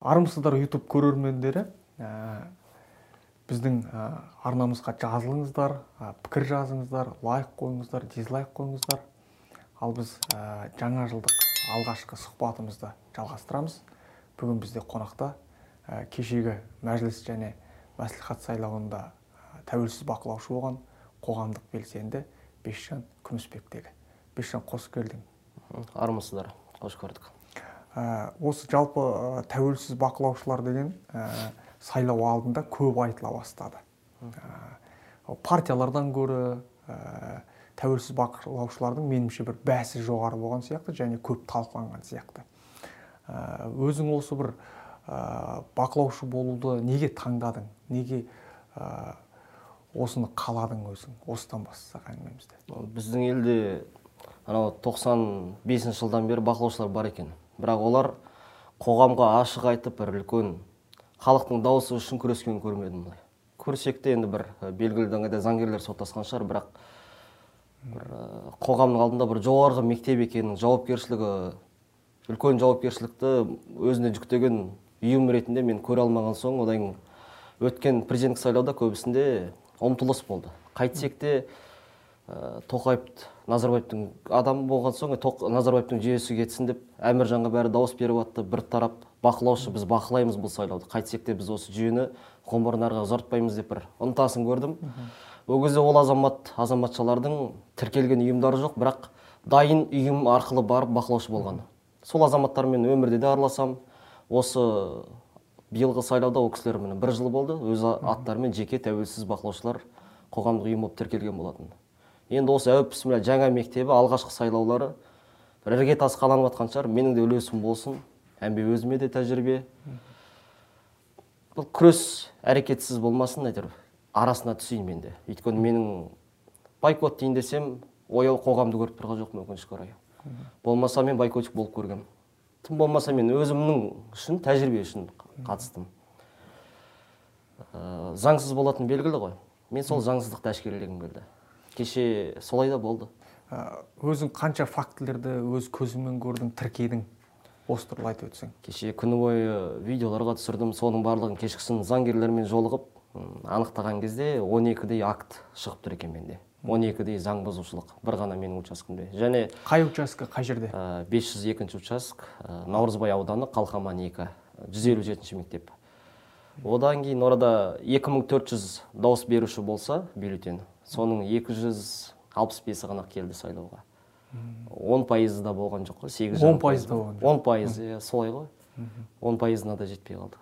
армысыздар ютуб көрермендері. Ә, біздің ә, арнамызға жазылыңыздар ә, пікір жазыңыздар лайк қойыңыздар дизлайк қойыңыздар. Ал біз ә, жаңа жылдық алғашқы сұхбатымызды жалғастырамыз. Бүгін бізде қонақта ә, кешегі мәжіліс және мәслихат сайлауында ә, тәуелсіз бақылаушы болған қоғамдық белсенді бесжан күмісбектегі. Бесжан қош келдің. Армысыздар қош көрдік. Осы жалпы ә, тәуелсіз бақылаушылар деген ә, сайлау алдында көп айтыла бастады. Ә, партиялардан гөрі ә, тәуелсіз бақылаушылардың меніңше бір бәсі жоғары болған сияқты және көп талқыланған сияқты. Ә, өзің осы бір ә, бақылаушы болуды неге таңдадың? Неге ә, осыны қаладың өзің? Осыдан бастасақ әңгімемізді. Біздің елде анау 95 жылдан бері бақылаушылар бар екен. Бірақ олар қоғамға ашық айтып бір үлкен халықтың дауысы үшін күрескенін көрмедім былай көрсек те енді бір белгілі деңгейде заңгерлер соттасқан шығар бірақ бір қоғамның алдында бір жоғарғы мектеп екенін жауапкершілігі үлкен жауапкершілікті өзіне жүктеген ұйым ретінде мен көре алмаған соң одан өткен президенттік сайлауда көбісінде ұмтылыс болды. Қайтсек те ә, тоқаев назарбаевтың адамы болған соң Тоқ- назарбаевтың жүйесі кетсін деп әміржанға бәрі дауыс беріп жатты бір тарап бақылаушы біз бақылаймыз бұл сайлауды қайтсек те біз осы жүйені ғұмырын арға ұзартпаймыз деп бір ынтасын көрдім. Ол кезде ол азамат азаматшалардың тіркелген ұйымдары жоқ бірақ дайын ұйым арқылы барып бақылаушы болған. Сол азаматтармен өмірде де араласам осы биылғы сайлауда ол кісілер міне бір жыл болды өз аттарымен жеке тәуелсіз бақылаушылар қоғамдық ұйым болып тіркелген болатын. Енді осы әуіп бісміллә жаңа мектебі алғашқы сайлаулары. Бір іргетасы қаланып жатқан шығар менің де үлесім болсын. Әмбе өзіме де тәжірибе. Бұл күрес әрекетсіз болмасын әйтеуір арасына түсейін мен де. Өйткені менің бойкот дейін десем ояу қоғамды көріп тұрған жоқпын өкінішке орай. Болмаса мен бойкотчик болып көргем тым болмаса мен өзімнің үшін тәжірибе үшін қатыстым. Заңсыз болатын белгілі ғой. Мен сол заңсыздықты әшкерелегім келді. Кеше солай да болды. Ә, өзің қанша фактілерді өз көзіңмен көрдің тіркедің? Осы туралы айтып өтсең. Кеше күні бойы видеоларға түсірдім соның барлығын кешкісін заңгерлермен жолығып анықтаған кезде 12-дей акт шығып тұр екен менде. 12-дей заң бұзушылық бір ғана менің учаскемде. Және қай участке қай жерде? Ә, 502 участок ә, наурызбай ауданы қалқаман 2 157 мектеп. Одан кейін орада 2400 дауыс беруші болса бюллетень. Соның 265-і ғана келді сайлауға. 10 пайызы да болған жоқ қой 8 10 пайызы да болған. 10 пайыз иә солай ғой. 10 пайызына да жетпей қалды.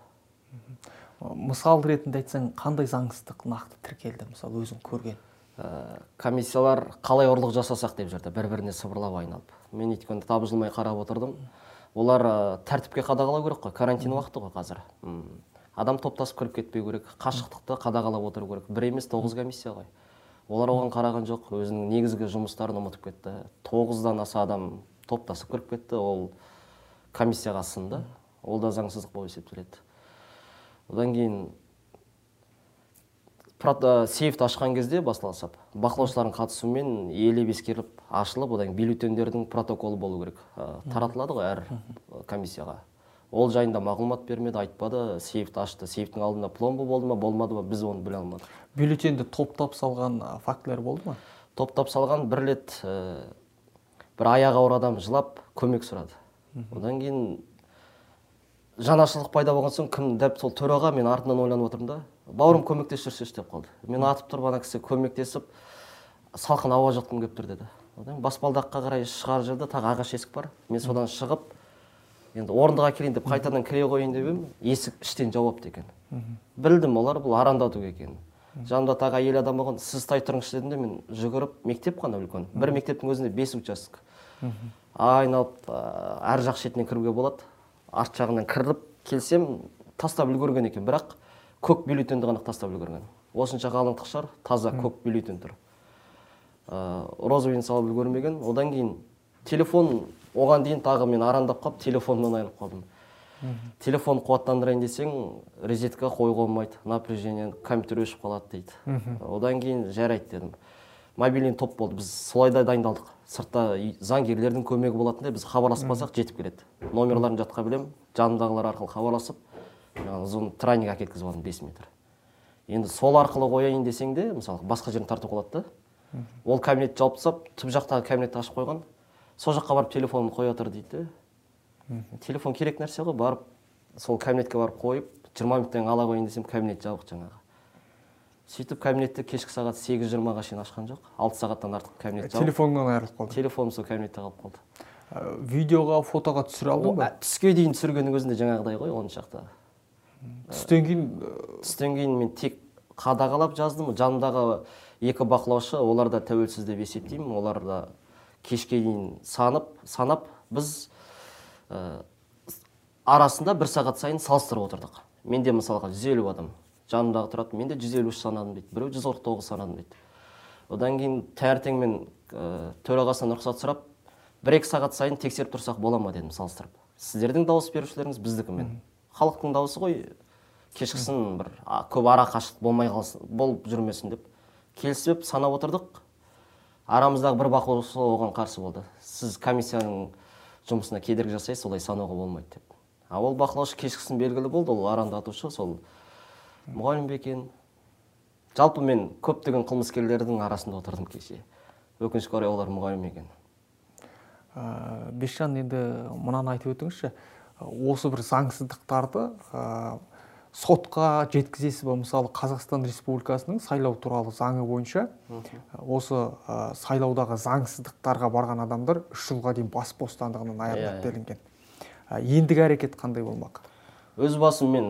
Мысал ретінде айтсаң қандай заңсыздық нақты тіркелді мысалы өзің көрген? Ә, комиссиялар қалай ұрлық жасасақ деп жүрді бір біріне сыбырлап айналып. Мен өйткені тапжылмай қарап отырдым. Олар ә, тәртіпке қадағалау керек қой карантин уақыты ғой қазір. Адам топтасып кіріп кетпеу керек қашықтықты қадағалап отыру керек. Бір емес тоғыз комиссия ғой. Олар оған қараған жоқ. Өзінің негізгі жұмыстарын ұмытып кетті. Тоғыздан аса адам топтасып кіріп кетті. Ол комиссияға сынды. Ол да заңсыздық болып есептеледі. Одан кейін прото- сейфті ашқан кезде басталсап бақылаушылардың қатысуымен елеп ескеріліп ашылып одан кейін бюллетендердің протоколы болу керек. Ә, таратылады ғой әр комиссияға. Ол жайында мағлұмат бермеді айтпады сейфті ашты сейфтің алдында пломба болды ма болмады ма біз оны біле алмадық. Бюллетенді топтап салған фактілер болды ма? Топтап салған бір рет ә, бір аяғы ауыр адам жылап көмек сұрады. Одан кейін жанашырлық пайда болған соң кім дәп сол төраға мен артынан ойланып отырмын да бауырым көмектесіп жүрсеші деп қалды. Мен атып тұрып ана кісі көмектесіп салқын ауа жұтқым келіп тұр деді. Одан баспалдаққа қарай шығар жерде тағы ағаш есік бар. Мен содан шығып енді орындыға келейін деп қайтадан кіре қояйын деп едім есік іштен жауапты екен білдім олар бұл арандату екенін жанымда тағы әйел адам болған сіз тай тұрыңызшы дедім де мен жүгіріп мектеп қана үлкен. Бір мектептің өзінде бес участок. Айналып әр жақ шетінен кіруге болады. Арт жағынан кіріп келсем тастап үлгерген екен. Бірақ көк бюллетенді ғана тастап үлгерген. Осынша қалыңдық шығар таза көк бюллетень тұр. Розовыйын салып үлгермеген. Одан кейін телефон оған дейін тағы мен арандап қалып телефоннан айырылып қалдым. Телефон қуаттандырайын десең розетка қоюға болмайды напряжение компьютер өшіп қалады дейді. Одан кейін жарайды дедім. Мобильный топ болды. Біз солай да дайындалдық. Сыртта заңгерлердің көмегі болатындай біз хабарласпасақ жетіп келеді. Номерларын жатқа білемін. Жанымдағылар арқылы хабарласып жаңағы ұзын тройник әкеткізіп алдым бес метр. Енді сол арқылы қояйын десең де мысалы басқа жерін тартып қалады да. Ол кабинетті жауып тастап түп жақтағы кабинетті ашып қойған. Сол жаққа барып телефонын қоя тұр дейді. Телефон керек нәрсе ғой барып сол кабинетке барып қойып жиырма минуттан ала қояйын десем кабинет жабық жаңағы. Сөйтіп кабинетті кешкі сағат сегіз жиырмаға шейін ашқан жоқ алты сағаттан артық кабинет жабық. телефоныңнан айырылып қалды. Телефоным сол кабинетте қалып қалды. Ә, видеоға фотоға түсіре алдың ба? Ә, түске дейін түсіргеннің өзінде жаңағыдай ғой он шақты түстен кейін ә, түстен кейін мен тек қадағалап жаздым. Жанымдағы екі бақылаушы олар да тәуелсіз деп есептеймін. Олар да кешке дейін санып санап біз ә, арасында бір сағат сайын салыстырып отырдық. Менде мысалға 150 адам жанымдағы тұрады мен де 153 санадым дейді біреу 149 санадым дейді. Одан кейін таңертең мен ә, төрағасынан рұқсат сұрап бір екі сағат сайын тексеріп тұрсақ бола ма дедім салыстырып. Сіздердің дауыс берушілеріңіз біздікімен. Халықтың дауысы ғой кешкісін бір а, көп ара қашықтық болмай қалсын болып жүрмесін деп. Келісіп санап отырдық. Арамыздағы бір бақылаушы оған қарсы болды. Сіз комиссияның жұмысына кедергі жасайсыз олай санауға болмайды деп. А ол бақылаушы кешкісін белгілі болды ол арандатушы сол мұғалім бе екен жалпы мен көптеген қылмыскерлердің арасында отырдым кеше. Өкінішке орай олар мұғалім екен. Ә, бекжан енді мынаны айтып өтіңізші. Осы бір заңсыздықтарды ә, сотқа жеткізесіз ба мысалы қазақстан республикасының сайлау туралы заңы бойынша осы ә, сайлаудағы заңсыздықтарға барған адамдар үш жылға дейін бас бостандығынан айырылады Иә, иә. делінген. Ә, ендігі әрекет қандай болмақ? Өз басым мен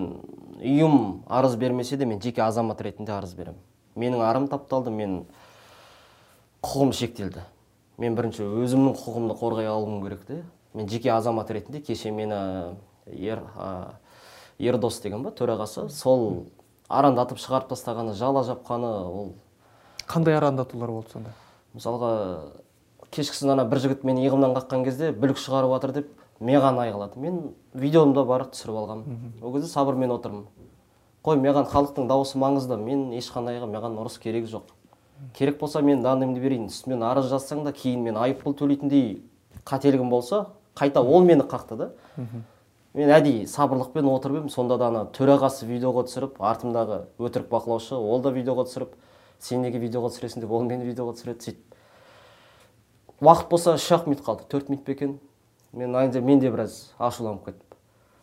ұйым арыз бермесе де мен жеке азамат ретінде арыз беремін. Менің арым тапталды мен құқығым шектелді. Мен бірінші өзімнің құқығымды қорғай алуым керек те. Мен жеке азамат ретінде кеше мені ер ердос деген ба төрағасы. Сол арандатып шығарып тастағаны жала жапқаны ол қандай арандатулар болды сонда? мысалға кешкісін ана бір жігіт мені иығымнан қаққан кезде бүлік шығарып жатыр деп маған айғалады мен видеомда бар түсіріп алғанмын. Ол кезде сабырмен отырмын. Қой маған халықтың дауысы маңызды. Мен ешқандайға маған ұрыс керегі жоқ. Керек болса мен данныйымды берейін. Үстімен арыз жазсаң да кейін мен айыппұл төлейтіндей қателігім болса қайта ол мені қақты да. Мен әдейі сабырлықпен отырып едім. Сонда да ана төрағасы видеоға түсіріп артымдағы өтірік бақылаушы ол да видеоға түсіріп сен неге видеоға түсіресің деп ол мені видеоға түсіреді сөйтіп уақыт болса үш ақ минут қалды. Төрт минут па екен? Мен ана жерде мен де біраз ашуланып кеттім.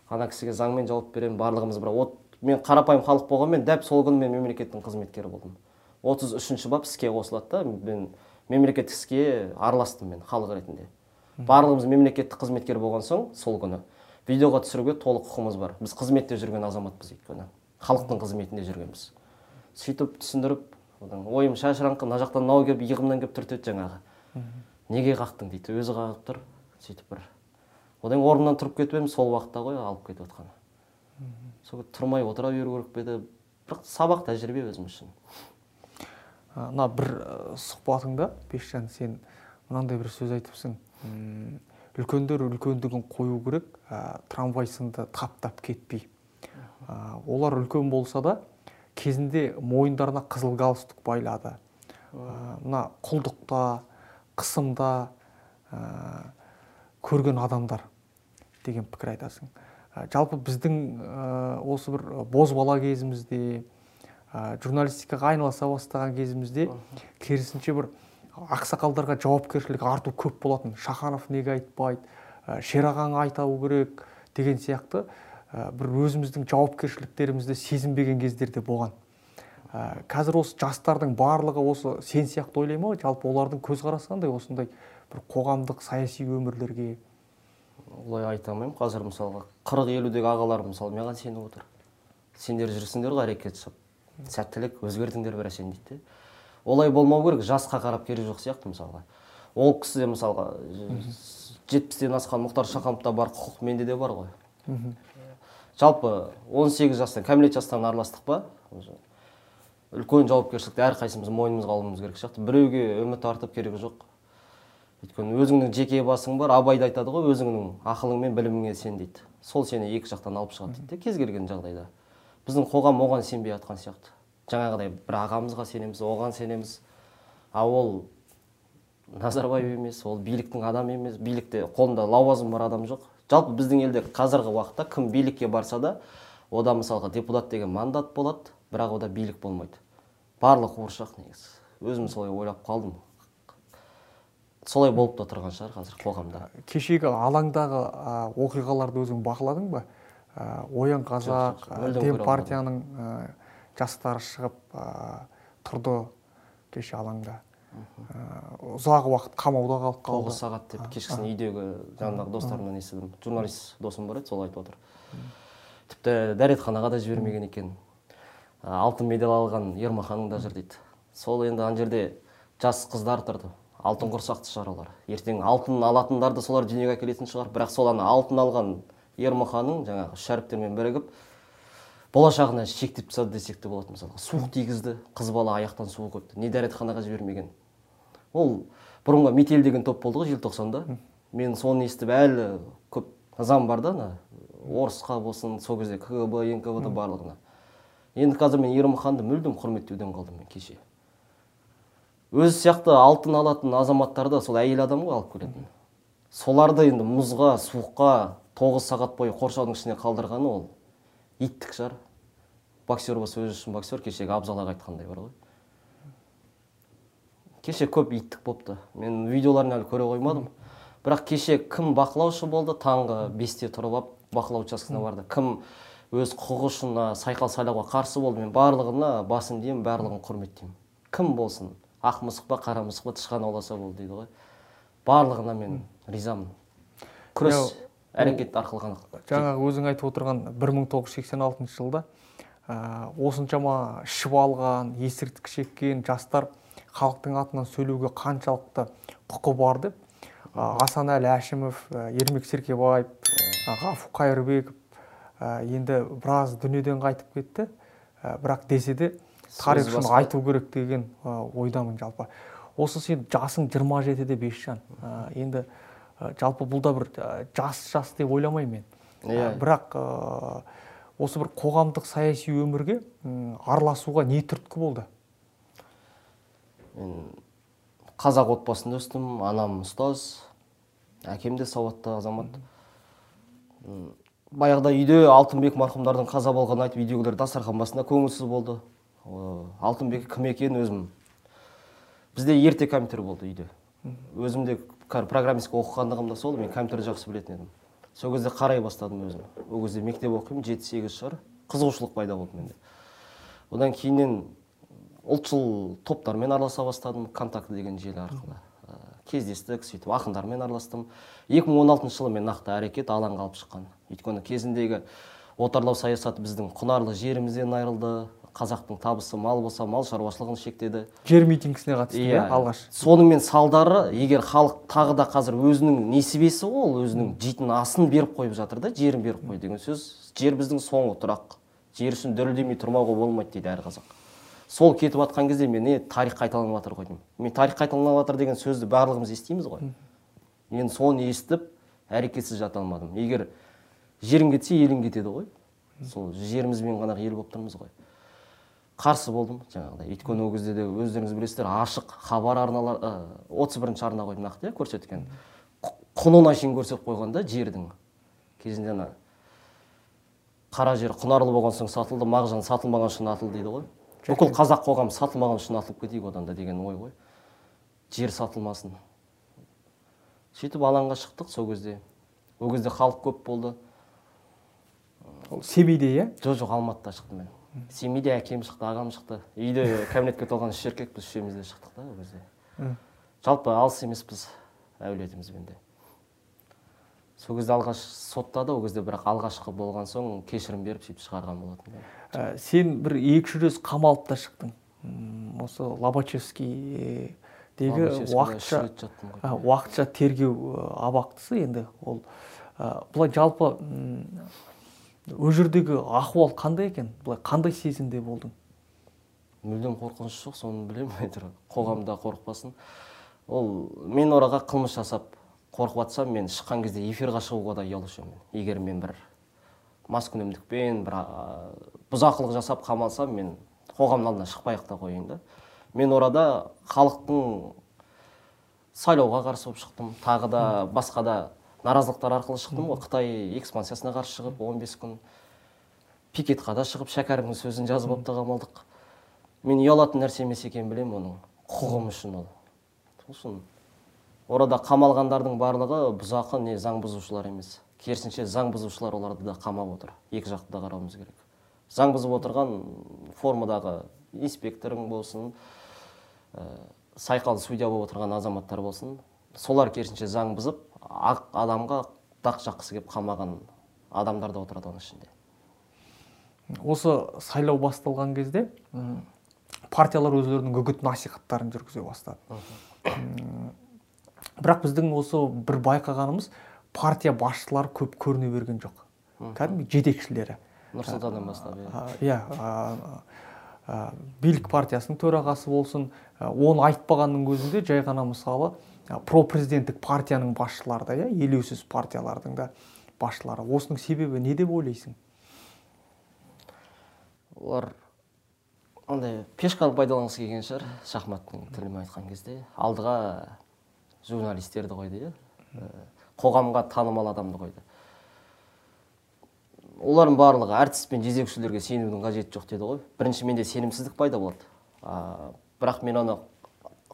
Ана кісіге заңмен жауап беремін барлығымыз бір. От мен қарапайым халық болғанмен дәп сол күні мен мемлекеттің қызметкері болдым. Отыз үшінші бап іске қосылады да мен мемлекеттік іске араластым мен халық ретінде. Барлығымыз мемлекеттік қызметкер болған соң сол күні. Видеоға түсіруге толық құқығымыз бар. Біз қызметте жүрген азаматпыз өйткені. Халықтың қызметінде жүргенбіз. Сөйтіп түсіндіріп одан ойым шашыраңқы мына жақтан мынау келіп иығымнан келіп түртеді жаңағы. Неге қақтың дейді. Өзі қағып тұр. Сөйтіп бір. Одан кейін орнымнан тұрып кетіп едім сол уақытта ғой алып кетіп жатқаны сол тұрмай отыра беру керек пе еді? Бірақ сабақ тәжірибе өзім үшін. Мына бір сұхбатыңда бекжан сен мынандай бір сөз айтыпсың. Үлкендер үлкендігін қою керек. Ә, трамвай сынды таптап кетпей. Ә, олар үлкен болса да кезінде мойындарына қызыл галстук байлады. Ә, мына құлдықта қысымда ә, көрген адамдар деген пікір айтасың. Ә, жалпы біздің ә, осы бір бозбала кезімізде ә, журналистикаға айналыса бастаған кезімізде керісінше бір ақсақалдарға жауапкершілік арту көп болатын. Шаханов неге айтпайды? Ә, шерағаң айтау керек деген сияқты. Ә, бір өзіміздің жауапкершіліктерімізді сезінбеген кездерде болған. Ә, қазір осы жастардың барлығы осы сен сияқты ойлай ма? Жалпы олардың көзқарасы қандай осындай бір қоғамдық саяси өмірлерге? Олай айта алмаймын. Қазір мысалға қырық елудегі ағаларым мысалы маған сеніп отыр. Сендер жүрсіңдер ғой әрекет жасап. Сәттілік өзгердіңдер бір дейді де. Олай болмау керек жасқа қарап керегі жоқ сияқты мысалға. Ол кісіде мысалға жетпістен асқан мұхтар шахановта бар құқық менде де бар ғой. Жалпы 18 жастан кәмелет жастан араластық па? Үлкен жауапкершілікті әрқайсымыз мойнымызға алуымыз керек сияқты. Біреуге үміт артып керегі жоқ. Өйткені өзіңнің жеке басың бар абай да айтады ғой өзіңнің ақылың мен біліміңе сен дейді. Сол сені екі жақтан алып шығады дейді де кез келген жағдайда. Біздің қоғам оған сенбей жатқан сияқты. Жаңағыдай бір ағамызға сенеміз оған сенеміз. А ол назарбаев емес ол биліктің адамы емес. Билікте қолында лауазым бар адам жоқ. Жалпы біздің елде қазіргі уақытта кім билікке барса да ода мысалға депутат деген мандат болады бірақ ода билік болмайды. Барлық қуыршақ негізі. Өзім солай ойлап қалдым. Солай болып та тұрған шығар қазір қоғамда. Кешегі алаңдағы оқиғаларды өзің бақыладың ба? Оян қазақ дем партияның жастары шығып тұрды кеше алаңда. Ұзақ уақыт қамауда қалып қалды. Тоғыз сағат деп кешкісін үйдегі жанындағы достарымнан естідім. Журналист досым бар еді сол айтып отыр. Тіпті дәретханаға да жібермеген екен. Алтын медаль алған ермаханның да жүр дейді. Сол енді ана жерде жас қыздар тұрды. Алтын құрсақты шығар олар ертең алтын алатындар да солар дүниеге әкелетін шығар. Бірақ сол ана алтын алған ермаханның жаңағы шәріптермен бірігіп болашағына шектеп тастады десек те болады мысалға. Суық тигізді қыз бала аяқтан суық өтті не дәретханаға жібермеген. Ол бұрынғы метел деген топ болды ғой желтоқсанда. Мен соны естіп әлі көп зам бар да ана. Орысқа болсын сол кезде кгб нквд барлығына. Енді қазір мен ермаханды мүлдем құрметтеуден қалдым мен кеше. Өзі сияқты алтын алатын азаматтарды сол әйел адам ғой алып келетін. Соларды енді мұзға суыққа тоғыз сағат бойы қоршаудың ішіне қалдырғаны ол иттік шығар. Боксер болса өзі үшін боксер кешегі абзал аға айтқандай бар ғой. Кеше көп иттік болыпты мен видеоларын әлі көре қоймадым. Бірақ кеше кім бақылаушы болды таңғы бесте тұрып алып бақылау учаскесіне барды. Кім өз құқығы үшін сайқал сайлауға қарсы болды мен барлығына басын деймін барлығын құрметтеймін. Кім болсын ақ мысық па қара мысық па тышқан ауласа болды дейді ғой. Барлығына мен ризамын. Күрес әрекет арқылы ғана. жаңағы өзің айтып отырған 1986 жылда ә, осыншама ішіп алған есірткі шеккен жастар халықтың атынан сөйлеуге қаншалықты құқы бар деп ә, асанәлі әшімов ә, ермек серкебаев ә, ғафу қайырбеков ә, енді біраз дүниеден қайтып кетті. Ә, бірақ десе де тарих үшін айту керек деген ойдамын жалпы. Осы сен жасың 27-де бесжан ә, енді жалпы бұл да бір жас жас деп ойламаймын мен. Иә. Бірақ осы бір қоғамдық саяси өмірге араласуға не түрткі болды? Мен қазақ отбасында өстім анам ұстаз әкем де сауатты азамат. Баяғыда үйде алтынбек марқұмдардың қаза болғанын айтып үйдегілер дастархан басында көңілсіз болды. Алтынбек кім екенін өзім. Бізде ерте компьютер болды үйде. Өзім де кәдімгі программистика оқығандығым да сол мен компьютерді жақсы білетін едім. Сол кезде қарай бастадым өзім. Ол кезде мектеп оқимын жеті сегіз шығар. Қызығушылық пайда болды менде. Одан кейіннен ұлтшыл топтармен араласа бастадым контакт деген желі арқылы. Кездестік сөйтіп ақындармен араластым. 2016 жылы мен нақты әрекет алаңға алып шыққан. Өйткені кезіндегі отарлау саясаты біздің құнарлы жерімізден айырылды. Қазақтың табысы мал болса мал шаруашылығын шектеді. Жер митингісіне қатысты иә. алғаш. Сонымен салдары егер халық тағы да қазір өзінің несібесі ғой ол өзінің жейтін асын беріп қойып жатыр да жерін беріп қой деген сөз. Жер біздің соңғы тұрақ. Жер үшін дірілдемей тұрмауға болмайды дейді әр қазақ. Сол кетіп жатқан кезде мен е тарих қайталанып жатыр ғой деймін. Мен тарих қайталанып жатыр деген сөзді барлығымыз естиміз ғой. Мен соны естіп әрекетсіз жата алмадым. Егер жерің кетсе елің кетеді ғой. Сол жерімізбен ғана ел болып тұрмыз ғой. Қарсы болдым жаңағыдай. Өйткені ол кезде де өздеріңіз білесіздер ашық хабар арналар отыз бірінші арна ғой нақты иә көрсеткен. Құ- құнына шейін көрсетіп қойған да жердің кезінде ана қара жер құнарлы болған соң сатылды мағжан сатылмаған үшін атылды дейді ғой. Бүкіл қазақ қоғамы сатылмаған үшін атылып кетейік одан да деген ой ғой. Жер сатылмасын. Сөйтіп алаңға шықтық сол кезде. Ол кезде халық көп болды. Ол семейде иә? Жоқ жоқ алматыда шықтым мен. Семейде әкем шықты ағам шықты. Үйде кәмелетке толған үш еркек біз үшеуміз де шықтық та ол кезде. Жалпы алыс емеспіз әулетімізбен де. Сол кезде алғаш соттады ол кезде бірақ алғашқы болған соң кешірім беріп сөйтіп шығарған болатын Ә, сен бір екі үш рет қамалып та шықтың. Осы лобачевскийдегі Лобачевскийде уақытша ә, уақытша тергеу ә, абақтысы енді ол. Ә, былай жалпы ол жердегі ахуал қандай екен? Былай қандай сезімде болдың? Мүлдем қорқыныш жоқ соны білемін әйтеуір қоғамда қорықпасын. Ол мен ораға қылмыс жасап қорқып жатсам мен шыққан кезде эфирға шығуға да ұялушы едім егер мен бір маскүнемдікпен бір а, бұзақылық жасап қамалсам мен қоғамның алдына шықпай ақ та қояйын да. Мен орада халықтың сайлауға қарсы болып шықтым. Тағы да басқа да наразылықтар арқылы шықтым ғой. Қытай экспансиясына қарсы шығып 15 күн пикетқа да шығып шәкәрімнің сөзін жазып алып та қалмадық мен ұялатын нәрсе емес екенін білемін оның. Құқығым үшін ол. Сол үшін орада қамалғандардың барлығы бұзақы не заң бұзушылар емес. Керісінше заң бұзушылар оларды да қамап отыр. Екі жақты да қарауымыз керек. Заң бұзып отырған формадағы инспекторың болсын ә, сайқал судья болып отырған азаматтар болсын солар керісінше заң бұзып ақ адамға дақ жаққысы келіп қамаған адамдар да отырады оның ішінде. Осы сайлау басталған кезде партиялар өздерінің үгіт насихаттарын жүргізе бастады. Бірақ біздің осы бір байқағанымыз партия басшылары көп көріне берген жоқ. Кәдімгі жетекшілері. Нұрсұлтаннан бастап иә. Иә билік партиясының төрағасы болсын оны айтпағанның өзінде жай ғана мысалы пропрезиденттік партияның басшылары да иә елеусіз партиялардың да басшылары. Осының себебі не деп ойлайсың? Олар андай пешканы пайдаланғысы келген шығар шахматтың тілімен айтқан кезде. Алдыға журналистерді қойды иә. Ә, қоғамға танымал адамды қойды. Олардың барлығы әртіс пен жезөкшелерге сенудің қажеті жоқ деді ғой. Бірінші менде сенімсіздік пайда болады. А, бірақ мен оны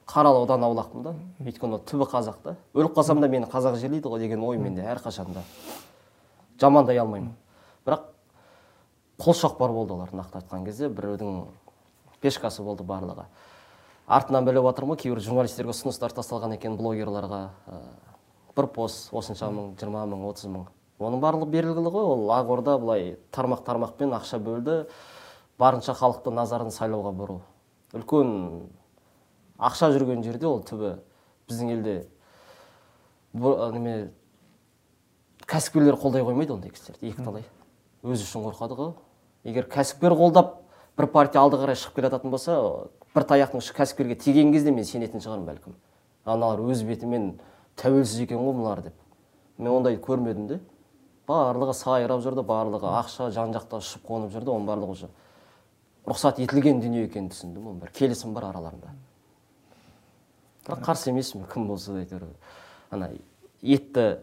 қаралаудан аулақпын да. Өйткені түбі қазақ та. Өліп қалсам да мені қазақ жерлейді ғой деген ой менде әрқашанда жамандай алмаймын. Бірақ қолшоқпар болды олар нақты айтқан кезде. Біреудің пешкасы болды барлығы. Артынан біліп жатырмын кейбір журналистерге ұсыныстар тасталған екен блогерларға. Ә, бір пост осынша мың жиырма мың отыз мың оның барлығы белгілі ғой. Ол ақорда былай тармақ тармақпен ақша бөлді. Барынша халықты назарын сайлауға бұру. Үлкен ақша жүрген жерде ол түбі біздің елде неме кәсіпкерлер қолдай қоймайды ондай кісілерді екіталай. Өзі үшін қорқады ғой. Егер кәсіпкер қолдап бір партия алды қарай шығып келе жататын болса бір таяқтың ұшы кәсіпкерге тиген кезде мен сенетін шығармын бәлкім. Аналар өз бетімен тәуелсіз екен ғой мыналар деп. Мен ондайды көрмедім де. Барлығы сайрап жүрді барлығы ақша жан жақта ұшып қонып жүрді оның барлығы уже рұқсат етілген дүние екенін түсіндім оның бір келісім бар араларында. Қарсы емеспін кім болса да әйтеуір ана етті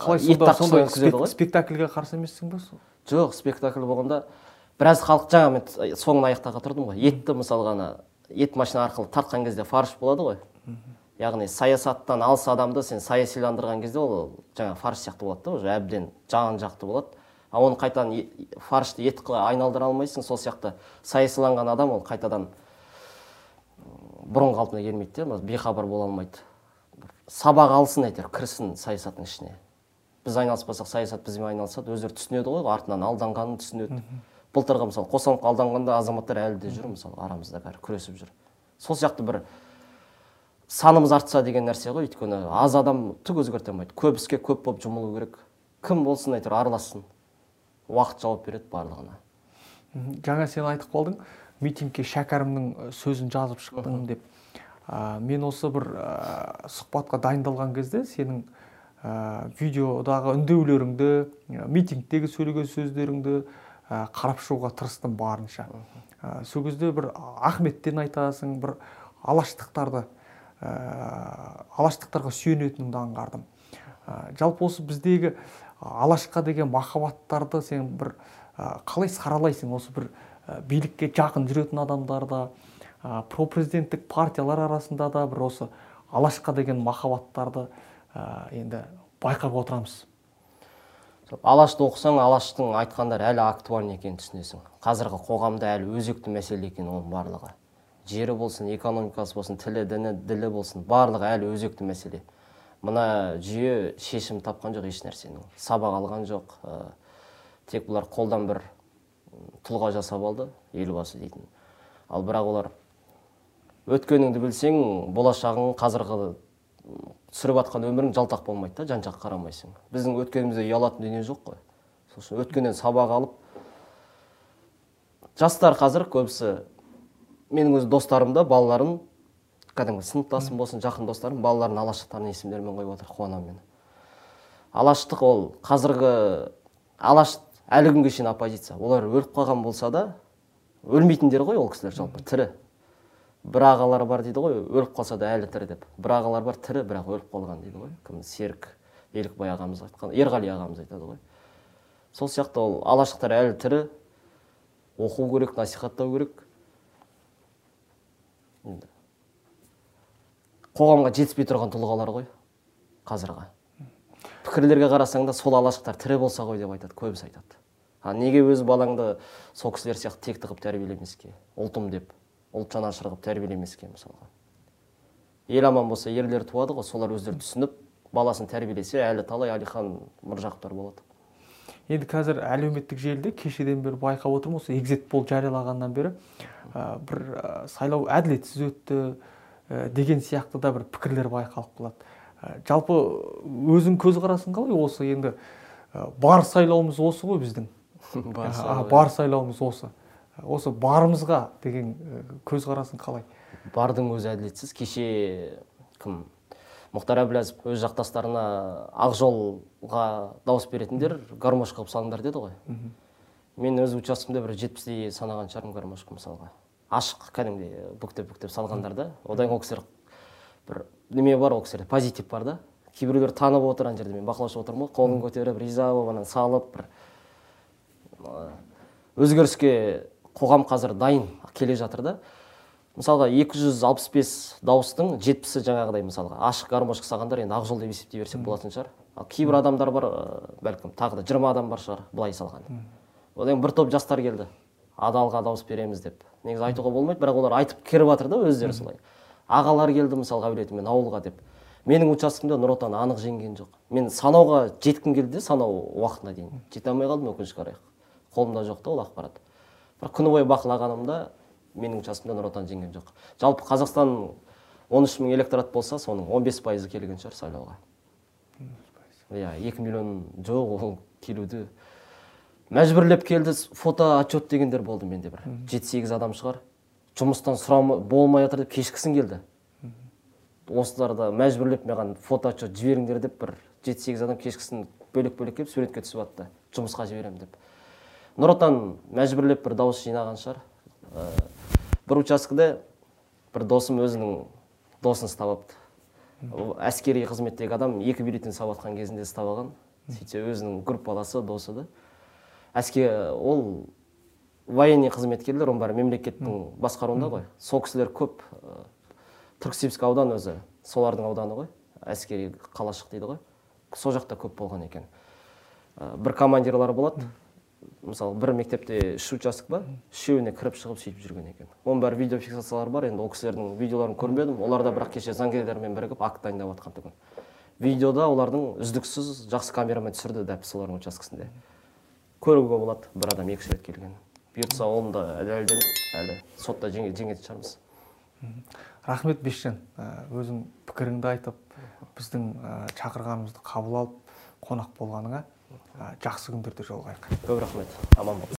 қалай сонда сонда спектакльге қарсы емессің ба жоқ спектакль болғанда біраз халық жаңа мен соңын аяқтаға тұрдым ғой. Етті мысалға ана ет машина арқылы тартқан кезде фарш болады ғой. Яғни саясаттан алыс адамды сен саясиландырған кезде ол жаңа фарш сияқты болады да уже әбден жан жақты болады. А оны қайтадан фаршты ет қыла айналдыра алмайсың. Сол сияқты саясиланған адам ол қайтадан бұрын қалпына келмейді де бейхабар бола алмайды. Сабақ алсын әйтеуір кірсін саясаттың ішіне. Біз айналыспасақ саясат бізбен айналысады өздері түсінеді ғой артынан алданғанын түсінеді. Былтырғы мысалы қосалқы алданғанда азаматтар әлі де жүр мысалы арамызда бәрі күресіп жүр. Сол сияқты бір санымыз артса деген нәрсе ғой өйткені аз адам түк өзгерте алмайды. Көп іске көп болып жұмылу керек. Кім болсын әйтеуір аралассын. Уақыт жауап береді барлығына. Жаңа сен айтып қалдың. Митингке шәкәрімнің э, сөзін жазып шықтың деп. А, мен осы бір ә, сұхбатқа дайындалған кезде сенің ә, видеодағы үндеулеріңді ә, митингтегі сөйлеген сөздеріңді ә, қарап шығуға тырыстым барынша. Ә, сол кезде бір ахметтен айтасың бір алаштықтарды ә, алаштықтарға сүйенетініңді аңғардым. Ә, жалпы осы біздегі алашқа деген махаббаттарды сен бір ә, қалай саралайсың? Осы бір ә, билікке жақын жүретін адамдарда ә, пропрезиденттік партиялар арасында да бір осы алашқа деген махаббаттарды ә, енді байқап отырамыз. Алашты оқысаң алаштың айтқандары әлі актуальны екенін түсінесің. Қазіргі қоғамда әлі өзекті мәселе екен оның барлығы. Жері болсын экономикасы болсын тілі діні ділі болсын барлығы әлі өзекті мәселе. Мына жүйе шешім тапқан жоқ еш нәрсенің сабақ алған жоқ ә, тек бұлар қолдан бір тұлға жасап алды елбасы дейтін. Ал бірақ олар өткеніңді білсең болашағың қазіргі сүріп жатқан өмірің жалтақ болмайды да жан жаққа қарамайсың. Біздің өткенімізде ұялатын дүние жоқ қой. Сол үшін өткеннен сабақ алып жастар қазір көбісі менің өз достарым да балаларын кәдімгі сыныптасым болсын жақын достарым балаларын алаштықтардың есімдерімен қойып жатыр қуанамын мен. Алаштық ол қазіргі алаш әлі күнге шейін оппозиция. Олар өліп қалған болса да өлмейтіндер ғой ол кісілер жалпы тірі. Бір ағалар бар дейді ғой өліп қалса да әлі тірі деп. Бір ағалар бар тірі бірақ өліп қалған дейді ғой. Кім? Серік елікбай ағамыз айтқан ерғали ағамыз айтады ғой. Сол сияқты ол алаштықтар әлі тірі. Оқу керек насихаттау керек. Енді. Қоғамға жетіспей тұрған тұлғалар ғой қазіргі. Пікірлерге қарасаң да сол алаштықтар тірі болса ғой деп айтады көбісі айтады. А неге өз балаңды сол кісілер сияқты текті қылып тәрбиелемеске ұлтым деп ұлт жанашыры қылып тәрбиелемеске мысалға? Ел аман болса ерлер туады ғой солар өздері түсініп баласын тәрбиелесе әлі талай әлихан мыржақыптар болады. Енді қазір әлеуметтік желіде кешеден бері байқап отырмын осы экзит пол жариялағаннан бері. Ә, бір ә, сайлау әділетсіз өтті ә, деген сияқты да бір пікірлер байқалып қалады. Жалпы өзің көзқарасың қалай осы енді ә, бар сайлауымыз осы ғой біздің? Бар сайлау, бар сайлауымыз осы. Осы барымызға деген ә, көзқарасың қалай? Бардың өзі әділетсіз. Кеше кім мұхтар әбіләзов өз жақтастарына ақжолға дауыс беретіндер гармошка қылып салыңдар деді ғой. Мен өз учаскемде бір жетпістей санаған шығармын гармошка мысалға. Ашық кәдімгідей бүктеп бүктеп салғандар да. Одан кейін ол кісілер бір неме бар ол кісілерде? Позитив бар да? Кейбіреулер танып отыр ана жерде мен бақылаушы отырмын ғой. Қолын көтеріп риза болып ананы салып бір өзгеріске қоғам қазір дайын келе жатыр да. Мысалға 265 дауыстың жетпісі жаңағыдай мысалға. Ашық гармошка салғандар енді ақ жол деп есептей берсек болатын шығар. Ал кейбір адамдар бар бәлкім тағы да жиырма адам бар шығар былай салған. Одан бір топ жастар келді. Адалға дауыс береміз деп. Негізі айтуға болмайды бірақ олар айтып кіріп жатыр да өздері солай. Ағалар келді мысалға әулетімен ауылға деп. Менің учаскемде нұр отан анық жеңген жоқ. Мен санауға жеткім келді де санау уақытына дейін. Жете алмай қалдым өкінішке қарай қолымда жоқ та ол ақпарат. Бірақ күні бойы бақылағанымда менің учаскемде нұр отан жеңген жоқ. Жалпы қазақстан 13 мың электорат болса соның 15 пайызы келген шығар сайлауға. Иә екі миллион жоқ ол келуді. Мәжбүрлеп келді фото отчет дегендер болды менде бір. Жеті сегіз адам шығар. Жұмыстан сұрама болмай жатыр деп кешкісін келді. Осыларды мәжбүрлеп маған фото отчет жіберіңдер деп бір жеті сегіз адам кешкісін бөлек бөлек келіп суретке түсіп жатты жұмысқа жіберемін деп. Нұр отан мәжбүрлеп бір дауыс жинаған шығар. Ә, бір учаскеде бір досым өзінің досын ұстап алыпты. Әскери қызметтегі адам екі бюллетень салып жатқан кезінде ұстап алған. Сөйтсе өзінің группаласы досы да. Әскер ол военный қызметкерлер оның бәрі мемлекеттің басқаруында ғой. Сол кісілер көп ы, түрксибск аудан өзі солардың ауданы ғой әскери қалашық дейді ғой. Сол жақта көп болған екен. Ы, бір командирлар болады. Мысалы бір мектепте үш участок бар үшеуіне кіріп шығып сөйтіп жүрген екен. Оның бәрі видеофиксациялар бар енді ол кісілердің видеоларын көрмедім олар да бірақ кеше заңгерлермен бірігіп акт дайындап жатқан тұғын видеода олардың үздіксіз жақсы камерамен түсірді дәп солардың учаскесінде. Көруге болады бір адам екі үш рет келген бұйыртса оны да дәлелденіп әлі сотта жеңе- жеңетін шығармыз рахмет бекжан ә, өзің пікіріңді айтып біздің шақырғанымызды қабыл алып қонақ болғаныңа жақсы күндерде жолығайық көп рахмет. Аман бол.